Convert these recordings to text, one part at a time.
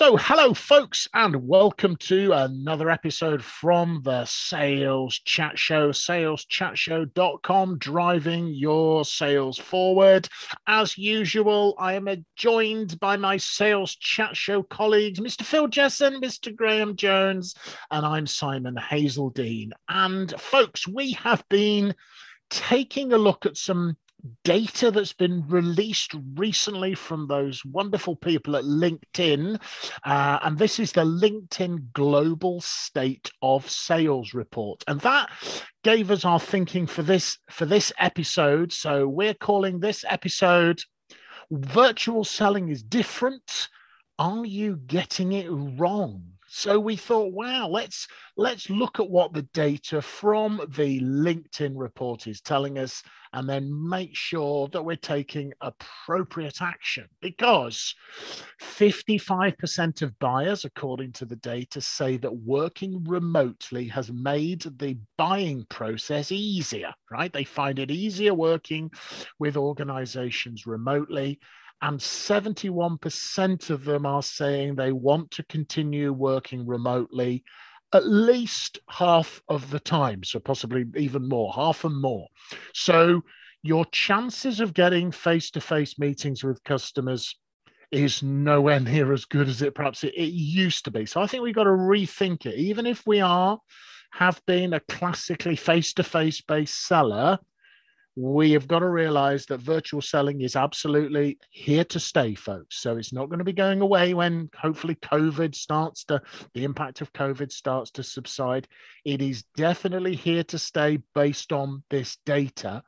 So, hello, folks, and welcome to another episode from the Sales Chat Show, saleschatshow.com, driving your sales forward. As usual, I am joined by my Sales Chat Show colleagues, Mr. Phil Jesson, Mr. Graham Jones, and I'm Simon Hazeldine. And, folks, we have been taking a look at some data that's been released recently from those wonderful people at LinkedIn. Uh, and this is the LinkedIn Global State of Sales Report. And that gave us our thinking for this for this episode. So we're calling this episode Virtual Selling is Different. Are you getting it wrong? So we thought, wow, let's let's look at what the data from the LinkedIn report is telling us and then make sure that we're taking appropriate action because 55% of buyers, according to the data, say that working remotely has made the buying process easier, right? They find it easier working with organizations remotely. And 71% of them are saying they want to continue working remotely at least half of the time, so possibly even more, half and more. So your chances of getting face-to-face meetings with customers is nowhere near as good as it perhaps it, it used to be. So I think we've got to rethink it. Even if we are have been a classically face-to-face based seller, we have got to realize that virtual selling is absolutely here to stay, folks. So it's not going to be going away when hopefully COVID starts to, the impact of COVID starts to subside. It is definitely here to stay based on this data.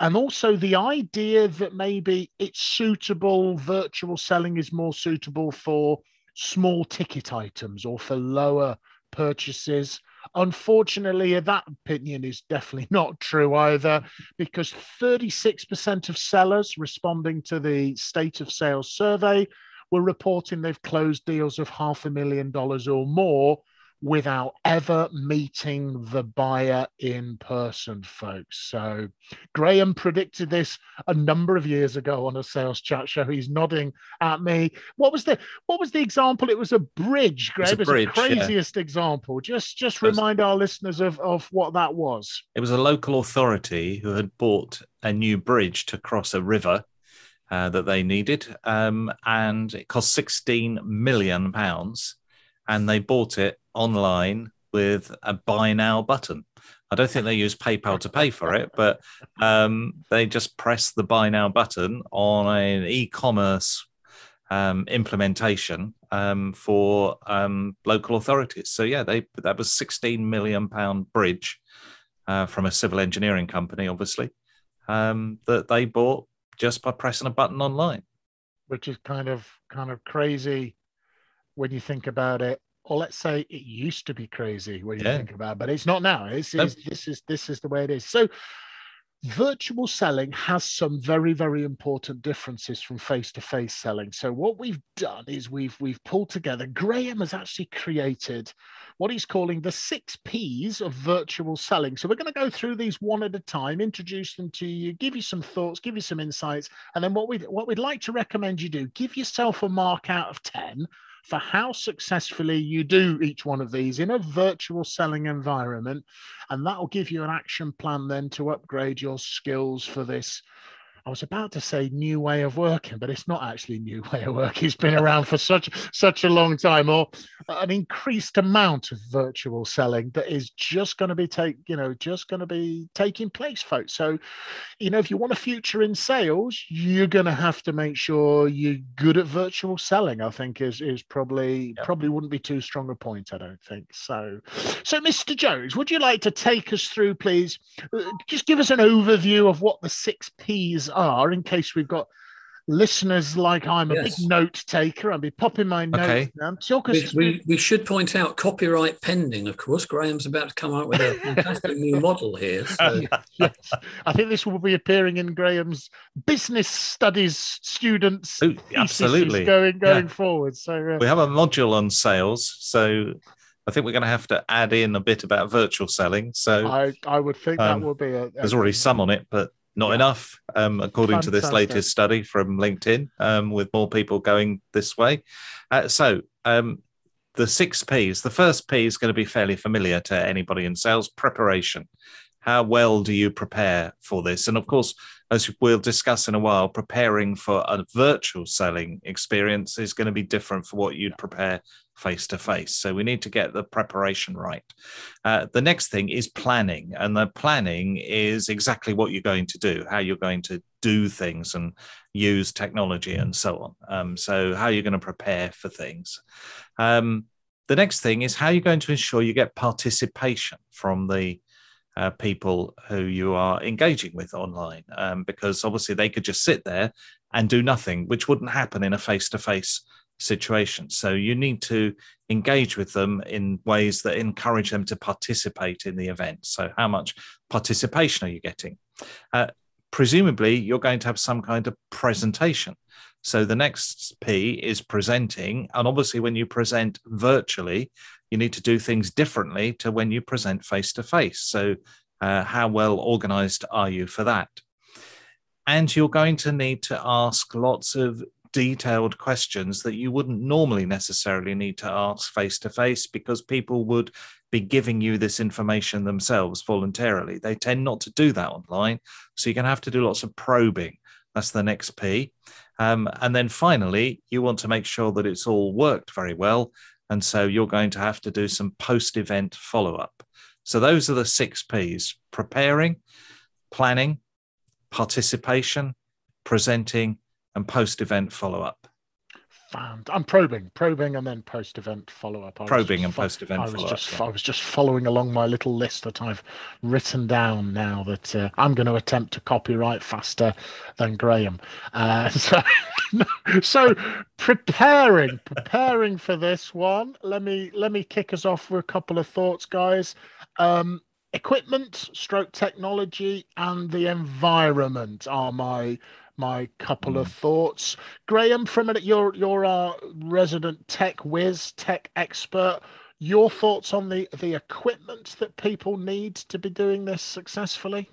And also the idea that maybe it's suitable, virtual selling is more suitable for small ticket items or for lower purchases Unfortunately, that opinion is definitely not true either, because 36% of sellers responding to the state of sales survey were reporting they've closed deals of half a million dollars or more without ever meeting the buyer in person, folks. So Graham predicted this a number of years ago on a sales chat show. He's nodding at me. What was the what was the example? It was a bridge, Graham. It was, bridge, the craziest yeah. example. Just just remind our listeners of, of what that was. It was a local authority who had bought a new bridge to cross a river. Uh, that they needed, um, and it cost 16 million pounds, and they bought it online with a buy now button. I don't think they use PayPal to pay for it, but um, they just press the buy now button on an e-commerce um, implementation um, for um, local authorities. So yeah, they that was 16 million pound bridge uh, from a civil engineering company, obviously, um, that they bought just by pressing a button online. Which is kind of kind of crazy when you think about it or let's say it used to be crazy when you yeah. think about it, but it's not now. It's, it's, this is this is the way it is. So virtual selling has some very very important differences from face-to-face selling so what we've done is we've we've pulled together graham has actually created what he's calling the six p's of virtual selling so we're going to go through these one at a time introduce them to you give you some thoughts give you some insights and then what we what we'd like to recommend you do give yourself a mark out of 10 for how successfully you do each one of these in a virtual selling environment. And that will give you an action plan then to upgrade your skills for this I was about to say new way of working, but it's not actually new way of work. It's been around for such such a long time, or an increased amount of virtual selling that is just going to be take, you know, just going to be taking place, folks. So, you know, if you want a future in sales, you're going to have to make sure you're good at virtual selling. I think is is probably yep. probably wouldn't be too strong a point. I don't think so. So, Mr. Jones, would you like to take us through, please? Uh, just give us an overview of what the six P's are in case we've got listeners like I'm a Yes. big note taker. I'll be popping my notes Okay. down. Talk us We, we, we should point out copyright pending, of course. Graham's about to come out with a fantastic new model here. So yes, I think this will be appearing in Graham's business studies students Oh, theses absolutely. going going Yeah. forward. So uh, We have a module on sales, so I think we're going to have to add in a bit about virtual selling. So I I would think Um, that will be a, a there's already some on it, but not Yeah. enough, um, according to this latest study from LinkedIn, um, with more people going this way. Uh, so, um, the six P's, the first P is going to be fairly familiar to anybody in sales preparation. How well do you prepare for this? And of course, as we'll discuss in a while, preparing for a virtual selling experience is going to be different for what you'd prepare face to face. So we need to get the preparation right. Uh, the next thing is planning, and the planning is exactly what you're going to do, how you're going to do things and use technology and so on. Um, so how you're going to prepare for things. Um, the next thing is how you're going to ensure you get participation from the uh, people who you are engaging with online, um, because obviously they could just sit there and do nothing, which wouldn't happen in a face-to-face situation. So you need to engage with them in ways that encourage them to participate in the event. So how much participation are you getting? Uh, presumably, you're going to have some kind of presentation. So the next P is presenting, and obviously, when you present virtually, you need to do things differently to when you present face to face. So, uh, how well organized are you for that? And you're going to need to ask lots of detailed questions that you wouldn't normally necessarily need to ask face to face because people would be giving you this information themselves voluntarily. They tend not to do that online. So, you're going to have to do lots of probing. That's the next P. Um, and then finally, you want to make sure that it's all worked very well. And so you're going to have to do some post event follow up. So those are the six P's preparing, planning, participation, presenting, and post event follow up. I'm probing, probing, and then post-event follow-up. I Probing and fo- post-event I was follow-up, just, yeah. I was just following along my little list that I've written down now. That uh, I'm going to attempt to copyright faster than Graham. Uh, so, so preparing, preparing for this one. Let me let me kick us off with a couple of thoughts, guys. Um, equipment, stroke technology, and the environment are my my couple of mm. thoughts. Graham, from it, you're you're our resident tech whiz, tech expert. Your thoughts on the the equipment that people need to be doing this successfully?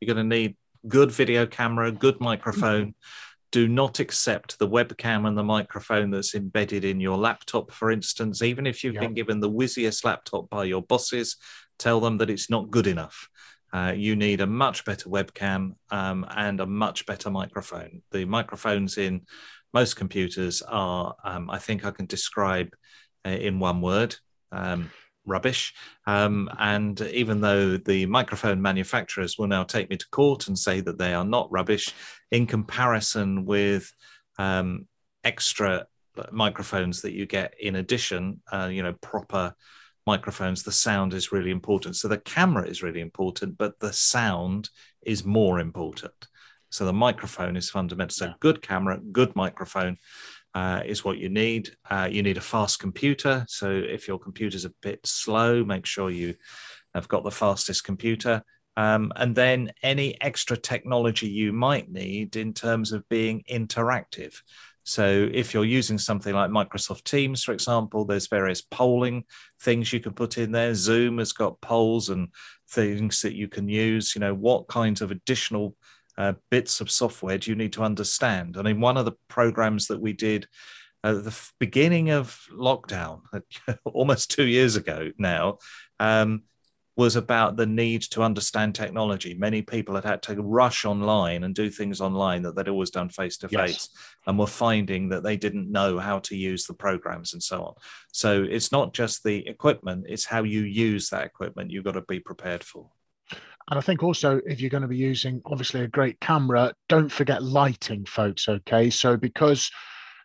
You're going to need good video camera, good microphone. Do not accept the webcam and the microphone that's embedded in your laptop, for instance. Even if you've Yep. been given the whizziest laptop by your bosses, tell them that it's not good enough. Uh, you need a much better webcam um, and a much better microphone. The microphones in most computers are, um, I think I can describe uh, in one word um, rubbish. Um, and even though the microphone manufacturers will now take me to court and say that they are not rubbish, in comparison with um, extra microphones that you get in addition, uh, you know, proper microphones, the sound is really important. So the camera is really important, but the sound is more important. So the microphone is fundamental. So Yeah. good camera, good microphone uh, is what you need. Uh, you need a fast computer. So if your computer's a bit slow, make sure you have got the fastest computer. Um, and then any extra technology you might need in terms of being interactive. So if you're using something like Microsoft Teams, for example, there's various polling things you can put in there. Zoom has got polls and things that you can use. You know, what kinds of additional uh, bits of software do you need to understand? I mean, one of the programs that we did at the beginning of lockdown, almost two years ago now, um, was about the need to understand technology. Many people had had to rush online and do things online that they'd always done face to face, and were finding that they didn't know how to use the programs and so on. So it's not just the equipment; it's how you use that equipment. You've got to be prepared for. And I think also if you're going to be using obviously a great camera, don't forget lighting, folks. Okay. So because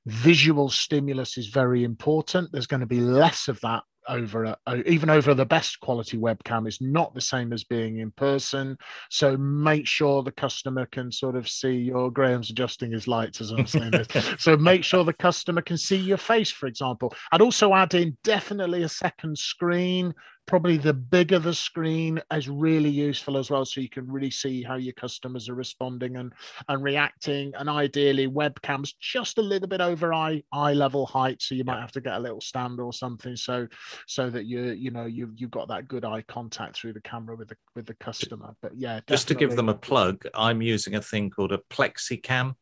visual stimulus is very important, there's going to be less of that over a, even over the best quality webcam is not the same as being in person. So make sure the customer can sort of see your Graham's adjusting his lights as I'm saying this. So make sure the customer can see your face, for example. I'd also add in definitely a second screen probably the bigger the screen is really useful as well so you can really see how your customers are responding and and reacting. And ideally webcams just a little bit over eye eye level height so you might have to get a little stand or something so so that you you know you you've got that good eye contact through the camera with the with the customer. But yeah definitely. just to give them a plug i'm using a thing called a plexicam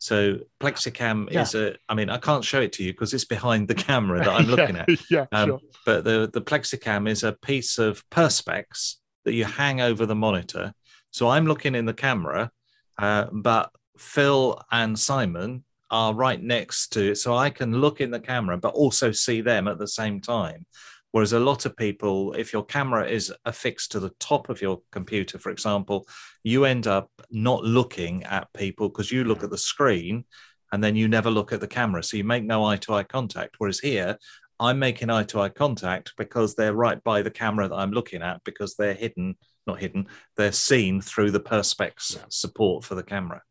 so Plexicam yeah. is a, I mean, I can't show it to you because it's behind the camera that I'm looking yeah, at. Yeah, um, sure. But the, the Plexicam is a piece of Perspex that you hang over the monitor. So I'm looking in the camera, uh, but Phil and Simon are right next to it. So I can look in the camera, but also see them at the same time. Whereas a lot of people, if your camera is affixed to the top of your computer, for example, you end up not looking at people because you look at the screen and then you never look at the camera. So you make no eye to eye contact. Whereas here, I'm making eye to eye contact because they're right by the camera that I'm looking at because they're hidden, not hidden, they're seen through the Perspex yeah. support for the camera.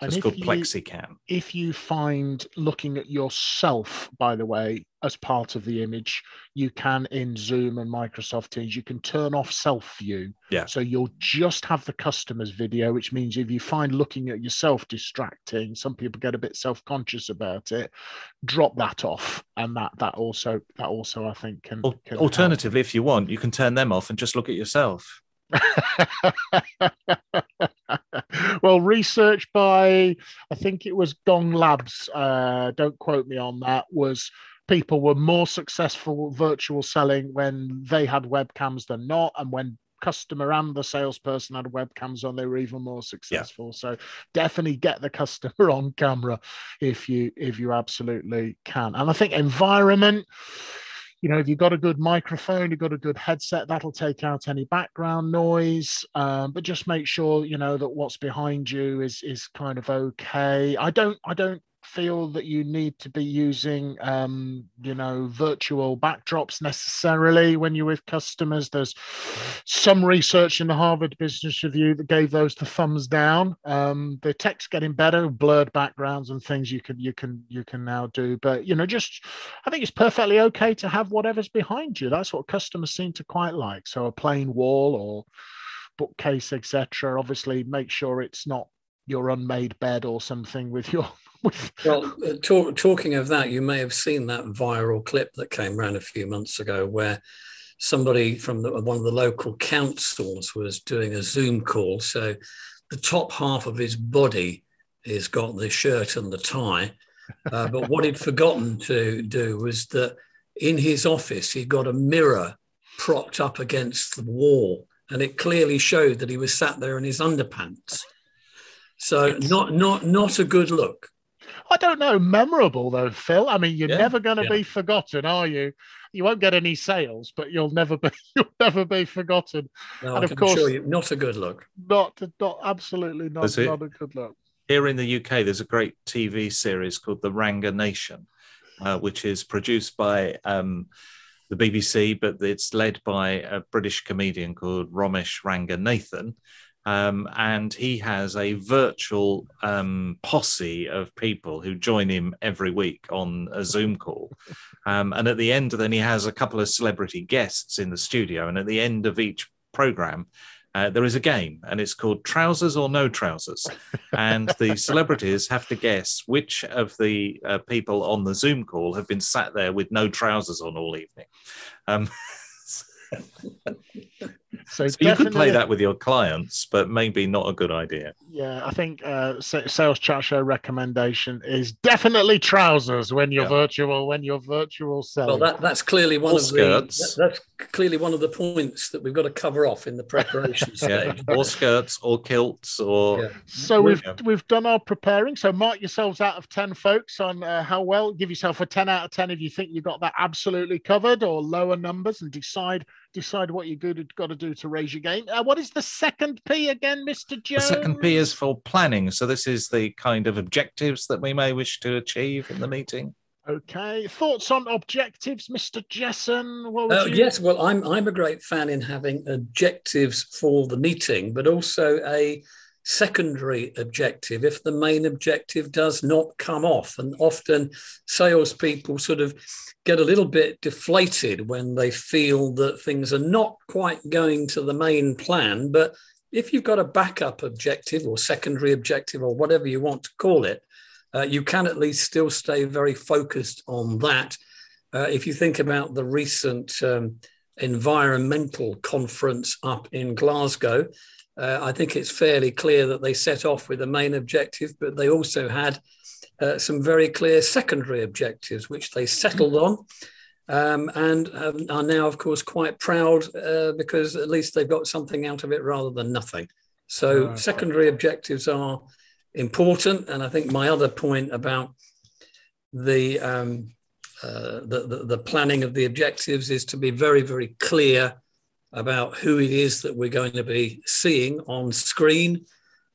So it's called you, Plexicam. If you find looking at yourself, by the way, as part of the image, you can in Zoom and Microsoft Teams, you can turn off self view. Yeah. So you'll just have the customer's video, which means if you find looking at yourself distracting, some people get a bit self conscious about it. Drop that off, and that that also that also I think can. can Alternatively, help. if you want, you can turn them off and just look at yourself. well, research by I think it was Gong Labs. Uh, don't quote me on that. Was people were more successful virtual selling when they had webcams than not, and when customer and the salesperson had webcams on, they were even more successful. Yeah. So definitely get the customer on camera if you if you absolutely can. And I think environment you know, if you've got a good microphone, you've got a good headset, that'll take out any background noise. Um, but just make sure you know that what's behind you is is kind of okay. I don't I don't feel that you need to be using um, you know virtual backdrops necessarily when you're with customers. There's some research in the harvard business review that gave those the thumbs down. Um, the tech's getting better blurred backgrounds and things you can you can you can now do. But you know just i think it's perfectly okay to have whatever's behind you. That's what customers seem to quite like. So a plain wall or bookcase etc obviously make sure it's not your unmade bed or something with your well, talk, talking of that, you may have seen that viral clip that came around a few months ago where somebody from the, one of the local councils was doing a Zoom call. So the top half of his body is got the shirt and the tie. Uh, but what he'd forgotten to do was that in his office, he'd got a mirror propped up against the wall, and it clearly showed that he was sat there in his underpants. So not not not a good look. I don't know. Memorable though, Phil. I mean, you're yeah, never going to yeah. be forgotten, are you? You won't get any sales, but you'll never be. You'll never be forgotten. No, and I of course, you, not a good look. Not, not absolutely not, not a good look. Here in the UK, there's a great TV series called The Ranganation, uh, which is produced by um, the BBC, but it's led by a British comedian called Romesh Ranganathan. Um, and he has a virtual um, posse of people who join him every week on a Zoom call. Um, and at the end, then he has a couple of celebrity guests in the studio. And at the end of each program, uh, there is a game, and it's called Trousers or No Trousers. And the celebrities have to guess which of the uh, people on the Zoom call have been sat there with no trousers on all evening. Um, so, so you could play that with your clients, but maybe not a good idea. Yeah, I think uh, sales chat show recommendation is definitely trousers when you're yeah. virtual. When you're virtual selling. Well, that, that's clearly one or of skirts. the that, that's clearly one of the points that we've got to cover off in the preparation stage. Yeah. or skirts, or kilts, or. Yeah. So we've we've done our preparing. So mark yourselves out of ten, folks, on uh, how well. Give yourself a ten out of ten if you think you've got that absolutely covered, or lower numbers, and decide decide what you've got to do to raise your game. Uh, what is the second P again, Mr. Jones? The second P is for planning. So this is the kind of objectives that we may wish to achieve in the meeting. Okay. Thoughts on objectives, Mr. Jesson? What would Uh, you... yes, well, I'm I'm a great fan in having objectives for the meeting, but also a secondary objective if the main objective does not come off. And often salespeople sort of get a little bit deflated when they feel that things are not quite going to the main plan. But if you've got a backup objective or secondary objective or whatever you want to call it, uh, you can at least still stay very focused on that. Uh, if you think about the recent um, environmental conference up in Glasgow, uh, I think it's fairly clear that they set off with a main objective, but they also had uh, some very clear secondary objectives, which they settled on. Um, and um, are now, of course, quite proud uh, because at least they've got something out of it rather than nothing. So, Right. secondary objectives are important. And I think my other point about the, um, uh, the, the the planning of the objectives is to be very, very clear about who it is that we're going to be seeing on screen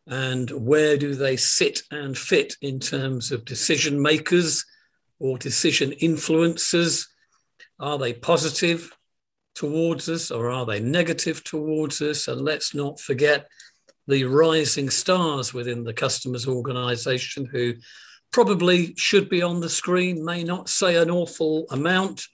and where do they sit and fit in terms of decision makers or decision influencers. Are they positive towards us or are they negative towards us? And let's not forget the rising stars within the customer's organization who probably should be on the screen, may not say an awful amount,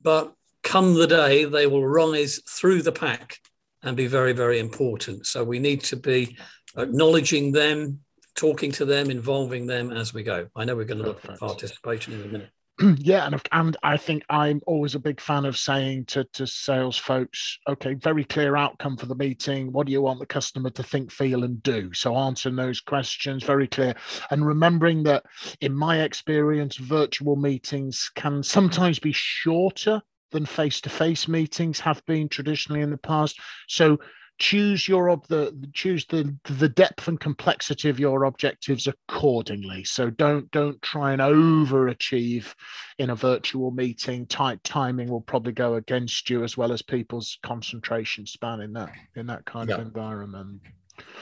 but come the day, they will rise through the pack and be very, very important. So we need to be acknowledging them, talking to them, involving them as we go. I know we're going to look at participation in a minute. yeah, and and I think I'm always a big fan of saying to to sales folks, okay, very clear outcome for the meeting. What do you want the customer to think, feel, and do? So answering those questions very clear, and remembering that in my experience, virtual meetings can sometimes be shorter than face-to-face meetings have been traditionally in the past. So choose your ob- the choose the the depth and complexity of your objectives accordingly so don't don't try and overachieve in a virtual meeting tight timing will probably go against you as well as people's concentration span in that in that kind of environment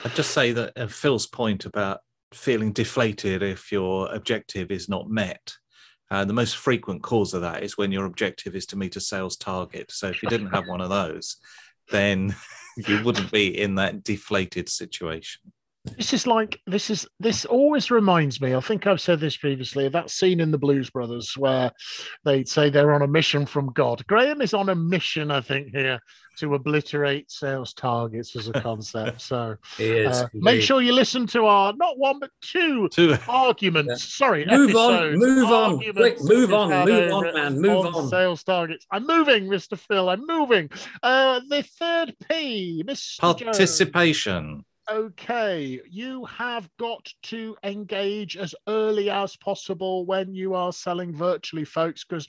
I'd just say that uh, Phil's point about feeling deflated if your objective is not met. Uh, the most frequent cause of that is when your objective is to meet a sales target. So if you didn't have one of those, then you wouldn't be in that deflated situation. This is like this is this always reminds me i think i've said this previously of that scene in the blues brothers where they say they're on a mission from god. Graham is on a mission i think here to obliterate sales targets as a concept. So is. uh, make sure you listen to our not one but two To arguments. Yeah. sorry Move on, move on, quick, move on, move on, man, move on. sales targets. I'm moving mr phil i'm moving. Uh the third p mr Jones. Okay, you have got to engage as early as possible when you are selling virtually, folks, because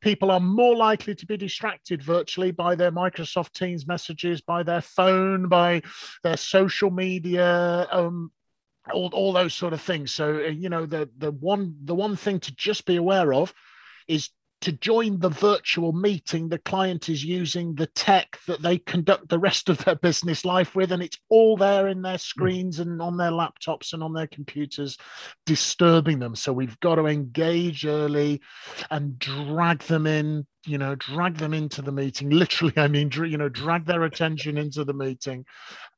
people are more likely to be distracted virtually by their Microsoft Teams messages, by their phone, by their social media. Um, all, all those sort of things. So uh, you know the the one the one thing to just be aware of is to join the virtual meeting, the client is using the tech that they conduct the rest of their business life with, and it's all there in their hmm. screens and on their laptops and on their computers, disturbing them. So we've got to engage early and drag them in, you know, drag them into the meeting. Literally, I mean, you know, drag their attention into the meeting.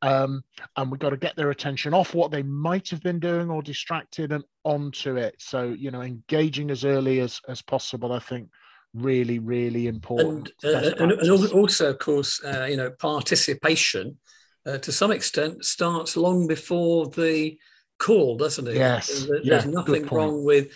Um, and we've got to get their attention off what they might have been doing or distracted and onto it. So, you know, engaging as early as, as possible, I think, really, really important. and, uh, and, and also, of course, uh, you know, participation uh, to some extent starts long before the call, doesn't it? Yes, There- yeah, There's nothing wrong with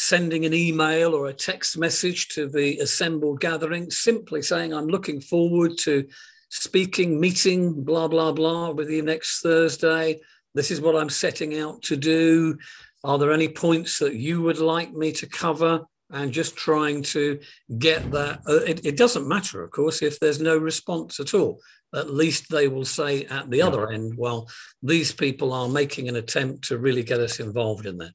sending an email or a text message to the assembled gathering, simply saying, I'm looking forward to speaking, meeting, blah, blah, blah, with you next Thursday. This is what I'm setting out to do. Are there any points that you would like me to cover? And just trying to get that. uh, It, it doesn't matter, of course, if there's no response at all. At least they will say at the other end, well, these people are making an attempt to really get us involved in that.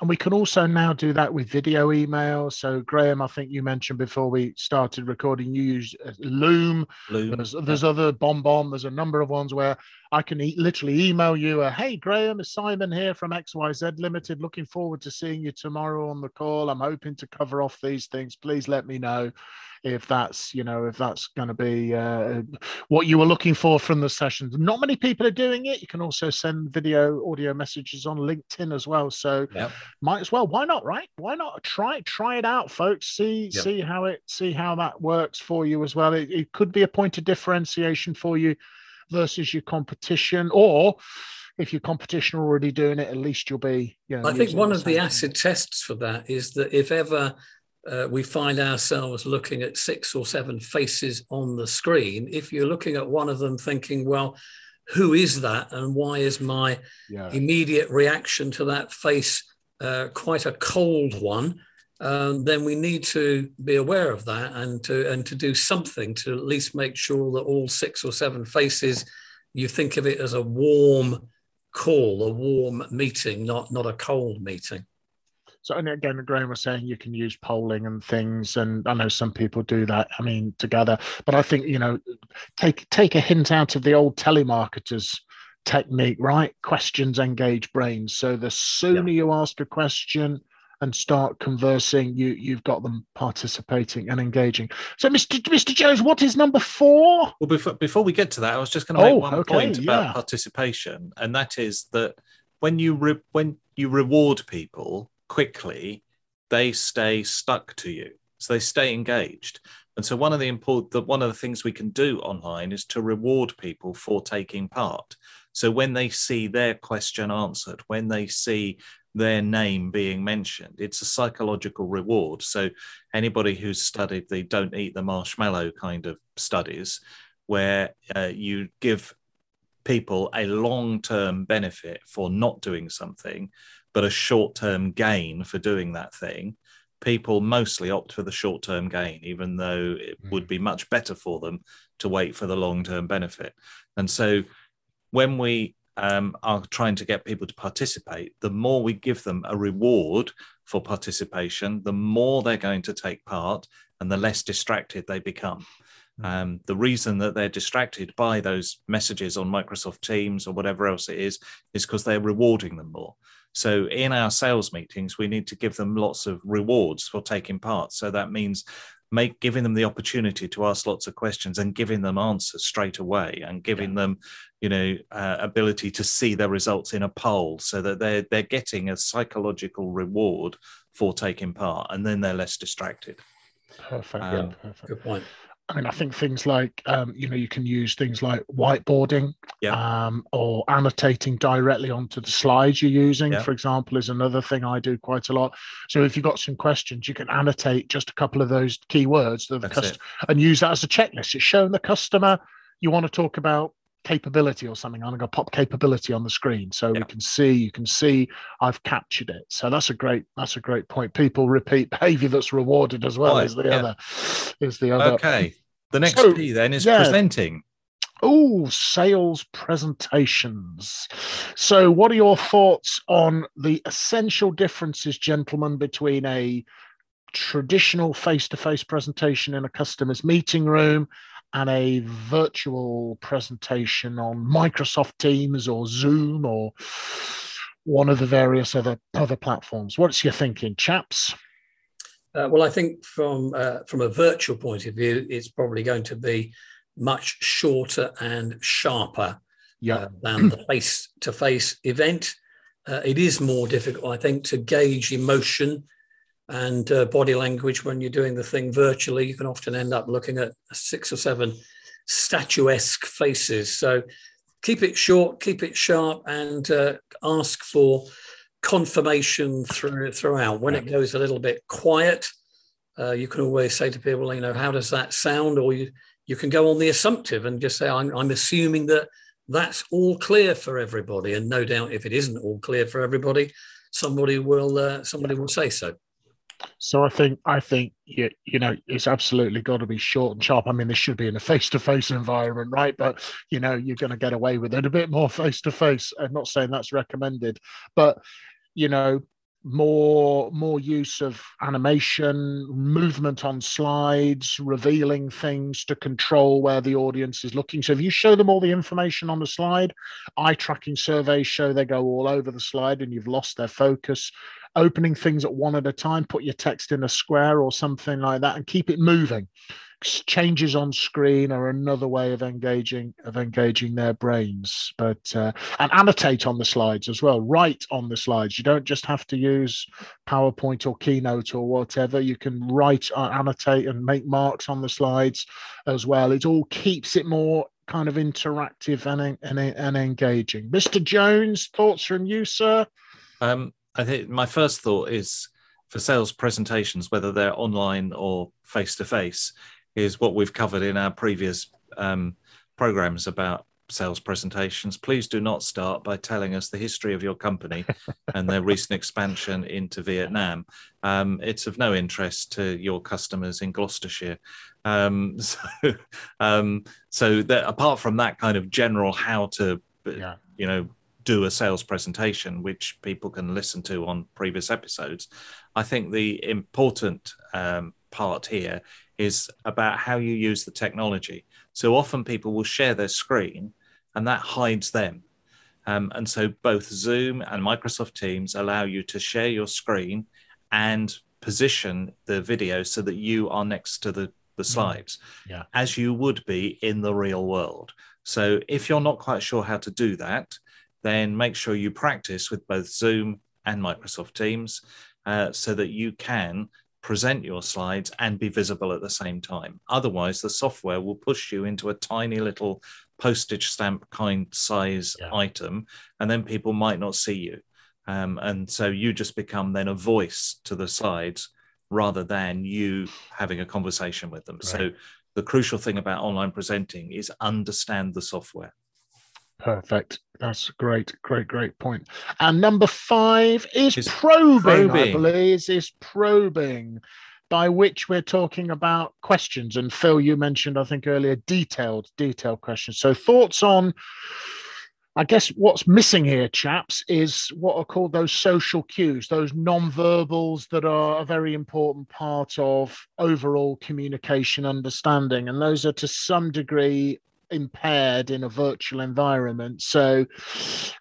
And we can also now do that with video email. So, Graham, I think you mentioned before we started recording, you use uh, Loom. Loom. There's, there's other BombBomb. There's a number of ones where I can e- literally email you a hey Graham, it's Simon here from XYZ Limited. Looking forward to seeing you tomorrow on the call. I'm hoping to cover off these things. Please let me know if that's you know if that's going to be uh, what you were looking for from the sessions. Not many people are doing it. You can also send video, audio messages on LinkedIn as well. So Yep. might as well. Why not? Right? Why not try try it out, folks? See Yep. see how it see how that works for you as well. It, it could be a point of differentiation for you versus your competition, or if your competition are already doing it, at least you'll be. You know, I think one of the acid tests for that is that if ever uh, we find ourselves looking at six or seven faces on the screen, if you're looking at one of them thinking, well, who is that and why is my Yeah. immediate reaction to that face uh, quite a cold one? Um, then we need to be aware of that and to and to do something to at least make sure that all six or seven faces you think of it as a warm call, a warm meeting, not not a cold meeting. So, and again, Graham was saying you can use polling and things, and I know some people do that. I mean, together, but I think you know, take take a hint out of the old telemarketers technique, right? Questions engage brains. So the sooner you ask a question and start conversing, you you've got them participating and engaging. So, Mr. Mr. Jones, what is number four? Well, before before we get to that, I was just going to make Oh, one okay, point about yeah. participation, and that is that when you re- when you reward people quickly, they stay stuck to you, so they stay engaged. And so one of the important one of the things we can do online is to reward people for taking part. So when they see their question answered, when they see their name being mentioned, it's a psychological reward. So anybody who's studied the don't eat the marshmallow kind of studies, where uh, you give people a long term benefit for not doing something, but a short term gain for doing that thing, people mostly opt for the short term gain, even though it would be much better for them to wait for the long term benefit. And so when we um, are trying to get people to participate, the more we give them a reward for participation, the more they're going to take part and the less distracted they become. Um, the reason that they're distracted by those messages on Microsoft Teams or whatever else it is, is because they're rewarding them more. So in our sales meetings, we need to give them lots of rewards for taking part. So that means make giving them the opportunity to ask lots of questions and giving them answers straight away and giving them you know uh, ability to see their results in a poll so that they're they're getting a psychological reward for taking part and then they're less distracted Perfect. Um, perfect. Good point. I mean, I think things like, um, you know, you can use things like whiteboarding Yeah. um, or annotating directly onto the slides you're using, Yeah. for example, is another thing I do quite a lot. So if you've got some questions, you can annotate just a couple of those keywords that the That's cust- and use that as a checklist. It's showing the customer you want to talk about capability or something. I'm going to pop capability on the screen so we can see, you can see I've captured it. So that's a great, that's a great point. People repeat behavior that's rewarded as well oh, Right, as the yeah. other, is the other. okay the next So, p then is yeah. presenting Oh, sales presentations. So, what are your thoughts on the essential differences, gentlemen, between a traditional face to face presentation in a customer's meeting room and a virtual presentation on Microsoft Teams or Zoom or one of the various other other platforms? What's your thinking, chaps? Uh, well, I think from uh, from a virtual point of view, it's probably going to be much shorter and sharper uh, than the face to face event. Uh, it is more difficult, I think, to gauge emotion and uh, body language when you're doing the thing virtually. You can often end up looking at six or seven statuesque faces. So keep it short, keep it sharp, and uh, ask for confirmation through, throughout. When it goes a little bit quiet, uh, you can always say to people, you know, how does that sound? Or you, you can go on the assumptive and just say, I'm, I'm assuming that that's all clear for everybody. And no doubt, if it isn't all clear for everybody, somebody will uh, somebody will say so. So I think I think you, you know it's absolutely got to be short and sharp. I mean, this should be in a face-to-face environment, right? But you know, you're going to get away with it a bit more face-to-face. I'm not saying that's recommended, but you know, more more use of animation movement on slides revealing things to control where the audience is looking so if you show them all the information on the slide eye tracking surveys show they go all over the slide and you've lost their focus opening things at one at a time put your text in a square or something like that and keep it moving. Changes on screen are another way of engaging of engaging their brains but uh, and annotate on the slides as well. Write on the slides. You don't just have to use powerpoint or keynote or whatever. You can write uh, annotate and make marks on the slides as well. It all keeps it more kind of interactive and, and, and engaging. Mr jones thoughts from you sir? Um, i think my first thought is for sales presentations whether they're online or face to face is what we've covered in our previous um, programs about sales presentations. Please do not start by telling us the history of your company and their recent expansion into Vietnam. Um, it's of no interest to your customers in Gloucestershire. Um, so, um, so that apart from that kind of general how to, yeah. you know, do a sales presentation, which people can listen to on previous episodes, I think the important um, part here is about how you use the technology. So often people will share their screen and that hides them. Um, and so both Zoom and Microsoft Teams allow you to share your screen and position the video so that you are next to the, the mm. slides yeah. as you would be in the real world. So if you're not quite sure how to do that, then make sure you practice with both Zoom and Microsoft Teams uh, so that you can present your slides and be visible at the same time. Otherwise, the software will push you into a tiny little postage stamp kind size yeah. item, and then people might not see you. Um, and so you just become then a voice to the slides rather than you having a conversation with them. Right. So the crucial thing about online presenting is understand the software. Perfect. That's great, great, great point. And number five is probing, probing, I believe, is probing, by which we're talking about questions. And Phil, you mentioned, I think earlier, detailed, detailed questions. So thoughts on I guess what's missing here, chaps, is what are called those social cues, those non-verbals that are a very important part of overall communication understanding. And those are to some degree impaired in a virtual environment. So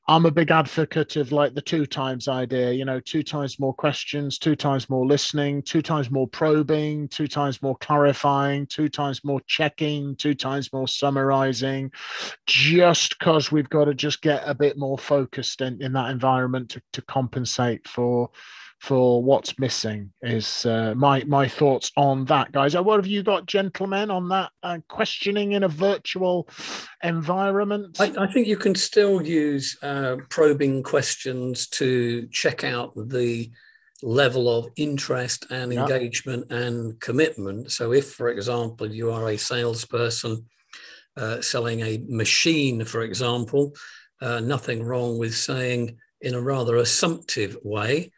I'm a big advocate of like the two times idea, you know, two times more questions, two times more listening, two times more probing, two times more clarifying, two times more checking, two times more summarizing, just because we've got to just get a bit more focused in, in that environment to, to compensate for for what's missing is uh, my my thoughts on that guys. Uh, what have you got gentlemen on that uh, questioning in a virtual environment? I, I think you can still use uh, probing questions to check out the level of interest and engagement and commitment. So if for example you are a salesperson uh, selling a machine for example uh, nothing wrong with saying in a rather assumptive way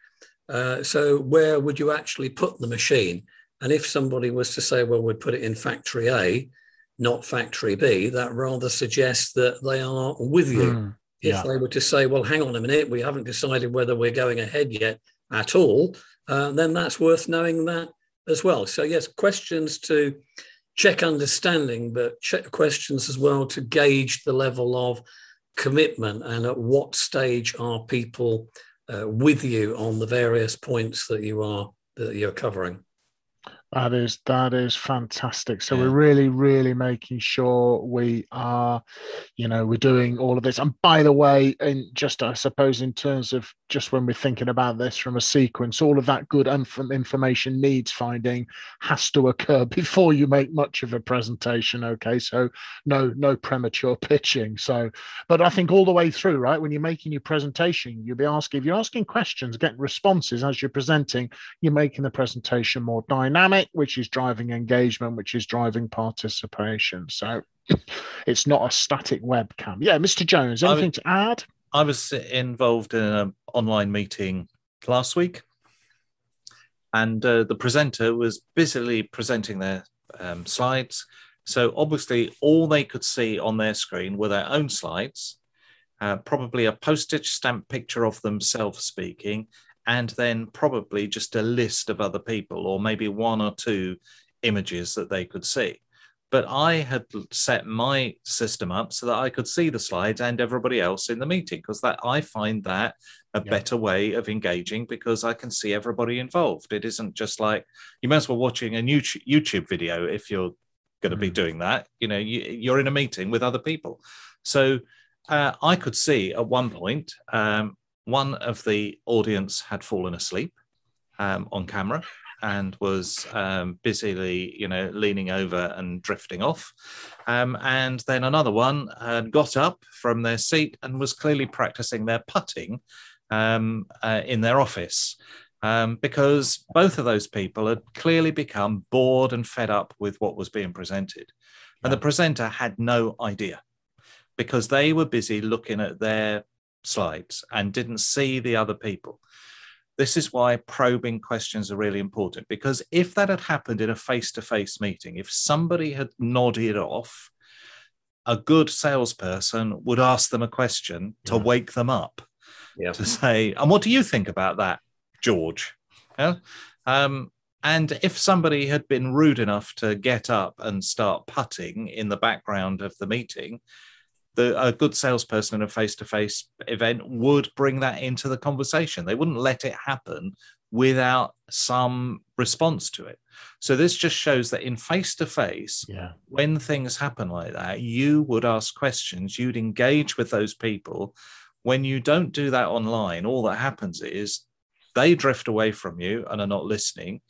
uh, so where would you actually put the machine? And if somebody was to say, well, we'd put it in factory A, not factory B, that rather suggests that they are with you. Mm, yeah. If they were to say, well, hang on a minute, we haven't decided whether we're going ahead yet at all, uh, then that's worth knowing that as well. So, yes, questions to check understanding, but check questions as well to gauge the level of commitment and at what stage are people uh, with you on the various points that you are that you're covering. That is that is fantastic. So yeah. we're really, really making sure we are, you know, we're doing all of this. And by the way, and just I suppose in terms of just when we're thinking about this from a sequence, all of that good information needs finding has to occur before you make much of a presentation. Okay, so no no premature pitching. So, but I think all the way through, right, when you're making your presentation, you'll be asking if you're asking questions, getting responses as you're presenting, you're making the presentation more dynamic, which is driving engagement, which is driving participation. So. It's not a static webcam. Yeah, Mr. Jones, anything to add? I was involved in an online meeting last week, and uh, the presenter was busily presenting their um, slides. So obviously, all they could see on their screen were their own slides, uh, probably a postage stamp picture of themselves speaking, and then probably just a list of other people or maybe one or two images that they could see. But I had set my system up so that I could see the slides and everybody else in the meeting because that I find that a yeah. better way of engaging because I can see everybody involved. It isn't just like you might as well watching a new YouTube video if you're going to mm. be doing that. You know, you, you're in a meeting with other people. So uh, I could see at one point um, one of the audience had fallen asleep um, on camera and was um, busily, you know, leaning over and drifting off. Um, and then another one had got up from their seat and was clearly practicing their putting um, uh, in their office. Um, because both of those people had clearly become bored and fed up with what was being presented. And the presenter had no idea because they were busy looking at their slides and didn't see the other people. This is why probing questions are really important because if that had happened in a face to face meeting, if somebody had nodded off, a good salesperson would ask them a question to wake them up yeah. to say, and what do you think about that, George? Yeah? Um, and if somebody had been rude enough to get up and start putting in the background of the meeting, the, a good salesperson in a face-to-face event would bring that into the conversation. They wouldn't let it happen without some response to it. So this just shows that in face-to-face, yeah. when things happen like that, you would ask questions, you'd engage with those people. When you don't do that online, all that happens is they drift away from you and are not listening.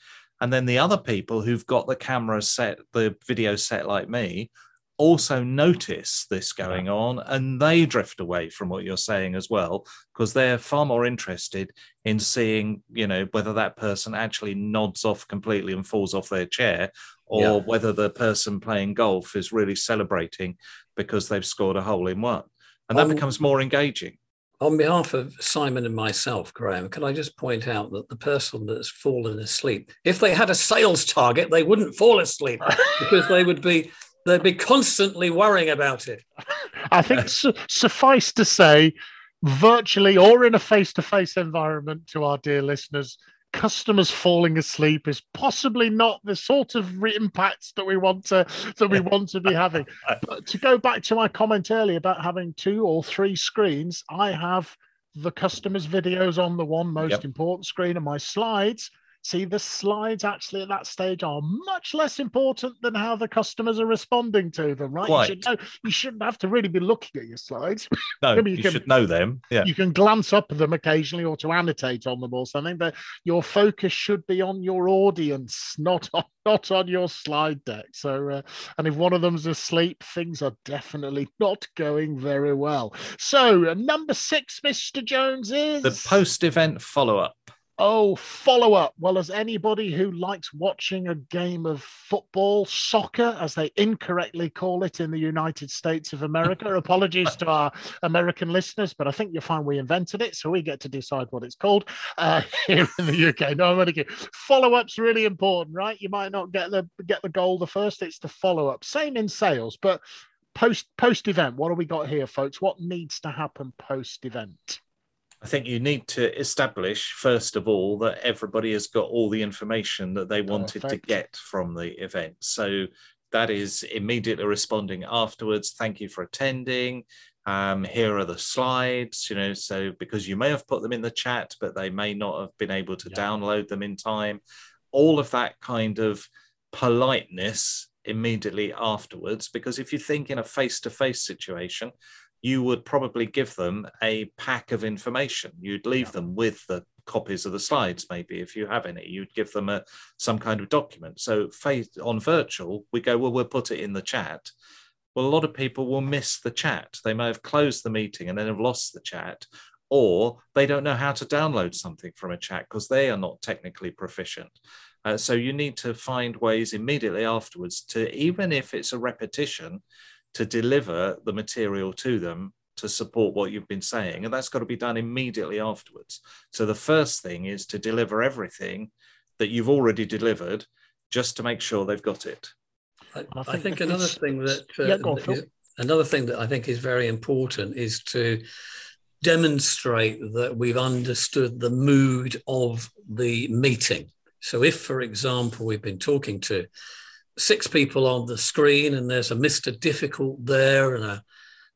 And then the other people who've got the camera set, the video set like me, also notice this going on and they drift away from what you're saying as well because they're far more interested in seeing you know whether that person actually nods off completely and falls off their chair or yeah. whether the person playing golf is really celebrating because they've scored a hole in one. And that becomes more engaging. On behalf of Simon and myself, Graham, can I just point out that the person that's fallen asleep, if they had a sales target, they wouldn't fall asleep because they would be They'd be constantly worrying about it. I think su- suffice to say, virtually or in a face to face environment to our dear listeners, customers falling asleep is possibly not the sort of impacts that we want to that we want to be having. But to go back to my comment earlier about having two or three screens, I have the customers' videos on the one most yep. important screen and my slides See, the slides actually at that stage are much less important than how the customers are responding to them, right? Quite. You, should know, you shouldn't have to really be looking at your slides. No, you, you can, should know them. Yeah. You can glance up at them occasionally or to annotate on them or something, but your focus should be on your audience, not on not on your slide deck. So, uh, and if one of them's asleep, things are definitely not going very well. So, uh, number six, Mr. Jones is the post-event follow-up. Oh, follow up. Well, as anybody who likes watching a game of football, soccer, as they incorrectly call it in the United States of America, apologies to our American listeners, but I think you'll find we invented it, so we get to decide what it's called uh, here in the UK. No, I'm only kidding. Follow up's really important, right? You might not get the get the goal the first; it's the follow up. Same in sales, but post post event. What have we got here, folks? What needs to happen post event? I think you need to establish, first of all, that everybody has got all the information that they wanted Perfect. to get from the event. So that is immediately responding afterwards. Thank you for attending. Um, here are the slides, you know, so because you may have put them in the chat, but they may not have been able to yeah. download them in time. All of that kind of politeness immediately afterwards, because if you think in a face to face situation, you would probably give them a pack of information. You'd leave yeah. them with the copies of the slides, maybe if you have any. You'd give them a some kind of document. So on virtual, we go, well, we'll put it in the chat. Well, a lot of people will miss the chat. They may have closed the meeting and then have lost the chat, or they don't know how to download something from a chat because they are not technically proficient. Uh, so you need to find ways immediately afterwards to, even if it's a repetition, to deliver the material to them to support what you've been saying. And that's got to be done immediately afterwards. So the first thing is to deliver everything that you've already delivered just to make sure they've got it. I, I think, another thing that, uh, yeah, another thing that I think is very important is to demonstrate that we've understood the mood of the meeting. So, if, for example, we've been talking to six people on the screen and there's a Mr. Difficult there and a,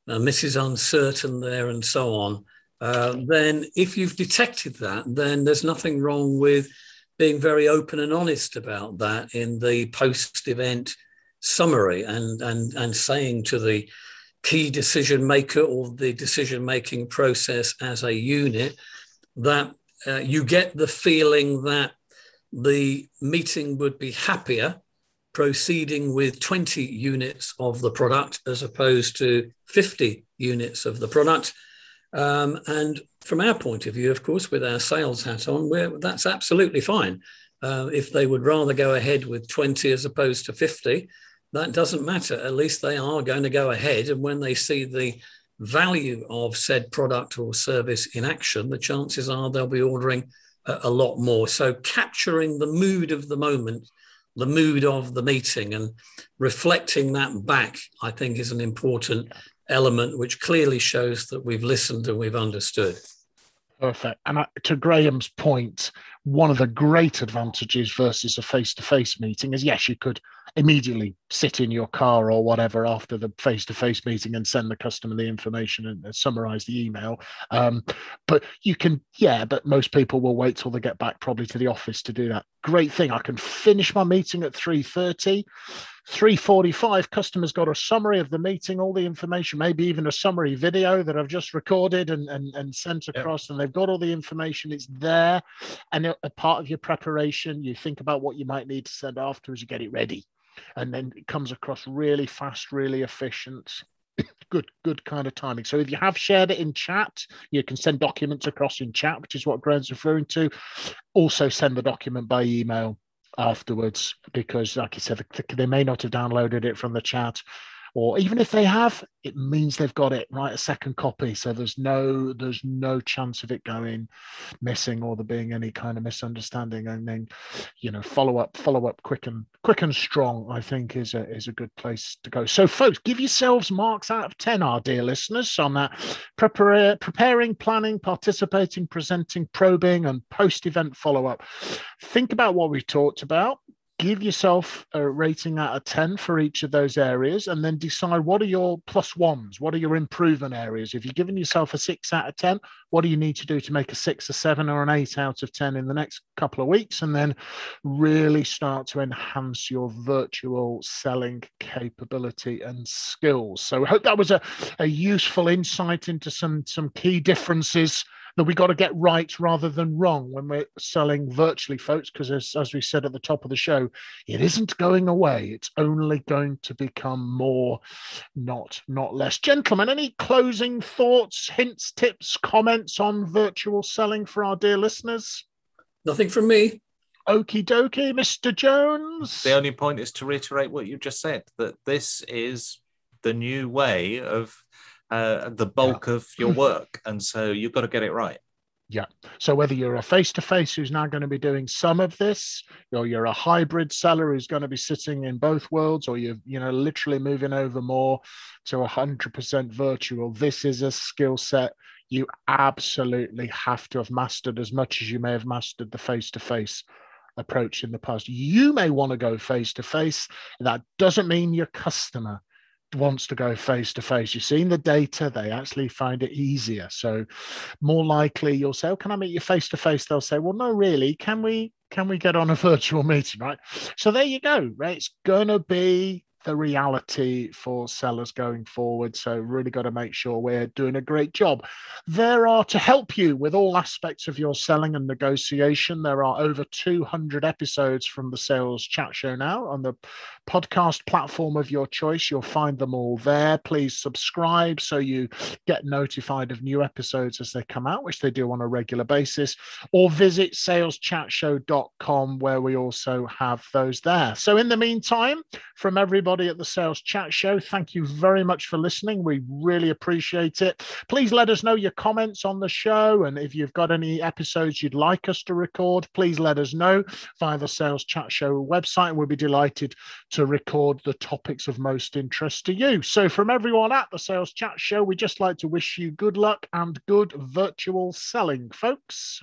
a Mrs. Uncertain there and so on, uh, then if you've detected that, then there's nothing wrong with being very open and honest about that in the post event summary and, and, and saying to the key decision maker or the decision making process as a unit that uh, you get the feeling that the meeting would be happier proceeding with 20 units of the product as opposed to 50 units of the product. Um, and from our point of view, of course, with our sales hat on, that's absolutely fine. Uh, if they would rather go ahead with 20 as opposed to 50, that doesn't matter. At least they are going to go ahead. And when they see the value of said product or service in action, the chances are they'll be ordering a, a lot more. So capturing the mood of the moment, the mood of the meeting, and reflecting that back, I think, is an important element which clearly shows that we've listened and we've understood. Perfect. And uh, to Graham's point, one of the great advantages versus a face to face meeting is yes, you could immediately sit in your car or whatever after the face to face meeting and send the customer the information and, summarize the email. Um, but you can, yeah, but most people will wait till they get back probably to the office to do that. Great thing. I can finish my meeting at 3.30 345 customers got a summary of the meeting all the information maybe even a summary video that i've just recorded and, and, and sent across and they've got all the information. It's there and a, a part of your preparation you think about what you might need to send afterwards you get it ready. And then it comes across really fast really efficient good good kind of timing. So if you have shared it in chat you can send documents across in chat which is what graham's referring to. Also send the document by email afterwards because, like I said, they may not have downloaded it from the chat or even if they have it means they've got it right? A second copy. So there's no there's no chance of it going missing or there being any kind of misunderstanding. And then you know follow up follow up quick and quick and strong i think is a is a good place to go. So folks give yourselves marks out of 10 our dear listeners on that prepare, preparing planning participating presenting probing and post event follow up think about what we've talked about give yourself a rating out of 10 for each of those areas and then decide what are your plus ones what are your improvement areas. If you're giving yourself a 6 out of 10 what do you need to do to make a 6 or 7 or an 8 out of 10 in the next couple of weeks? And then really start to enhance your virtual selling capability and skills. So i hope that was a, a useful insight into some some key differences that we got to get right rather than wrong when we're selling virtually, folks, because as, as we said at the top of the show, it isn't going away. It's only going to become more, not not less. Gentlemen, any closing thoughts, hints, tips, comments on virtual selling for our dear listeners? Nothing from me. Okie dokie, Mr. Jones. The only point is to reiterate what you just said that this is the new way of uh, the bulk yeah. of your work. And so you've got to get it right. Yeah. So whether you're a face to face who's now going to be doing some of this, or you're a hybrid seller who's going to be sitting in both worlds, or you're you know literally moving over more to hundred percent virtual, this is a skill set you absolutely have to have mastered as much as you may have mastered the face to face approach in the past. You may want to go face to face. That doesn't mean your customer wants to go face to face. You've seen the data, they actually find it easier. So more likely you'll say, Oh, can I meet you face to face? They'll say, Well, no, really, can we can we get on a virtual meeting? Right. So there you go. Right. It's gonna be the reality for sellers going forward. So, really got to make sure we're doing a great job. There are to help you with all aspects of your selling and negotiation. There are over 200 episodes from the Sales Chat Show now on the podcast platform of your choice. You'll find them all there. Please subscribe so you get notified of new episodes as they come out, which they do on a regular basis, or visit saleschatshow.com where we also have those there. So, in the meantime, from everybody, everybody at the Sales Chat Show. Thank you very much for listening. We really appreciate it. Please let us know your comments on the show. And if you've got any episodes you'd like us to record, please let us know via the Sales Chat Show website. We'll be delighted to record the topics of most interest to you. So, from everyone at the Sales Chat Show, we'd just like to wish you good luck and good virtual selling, folks.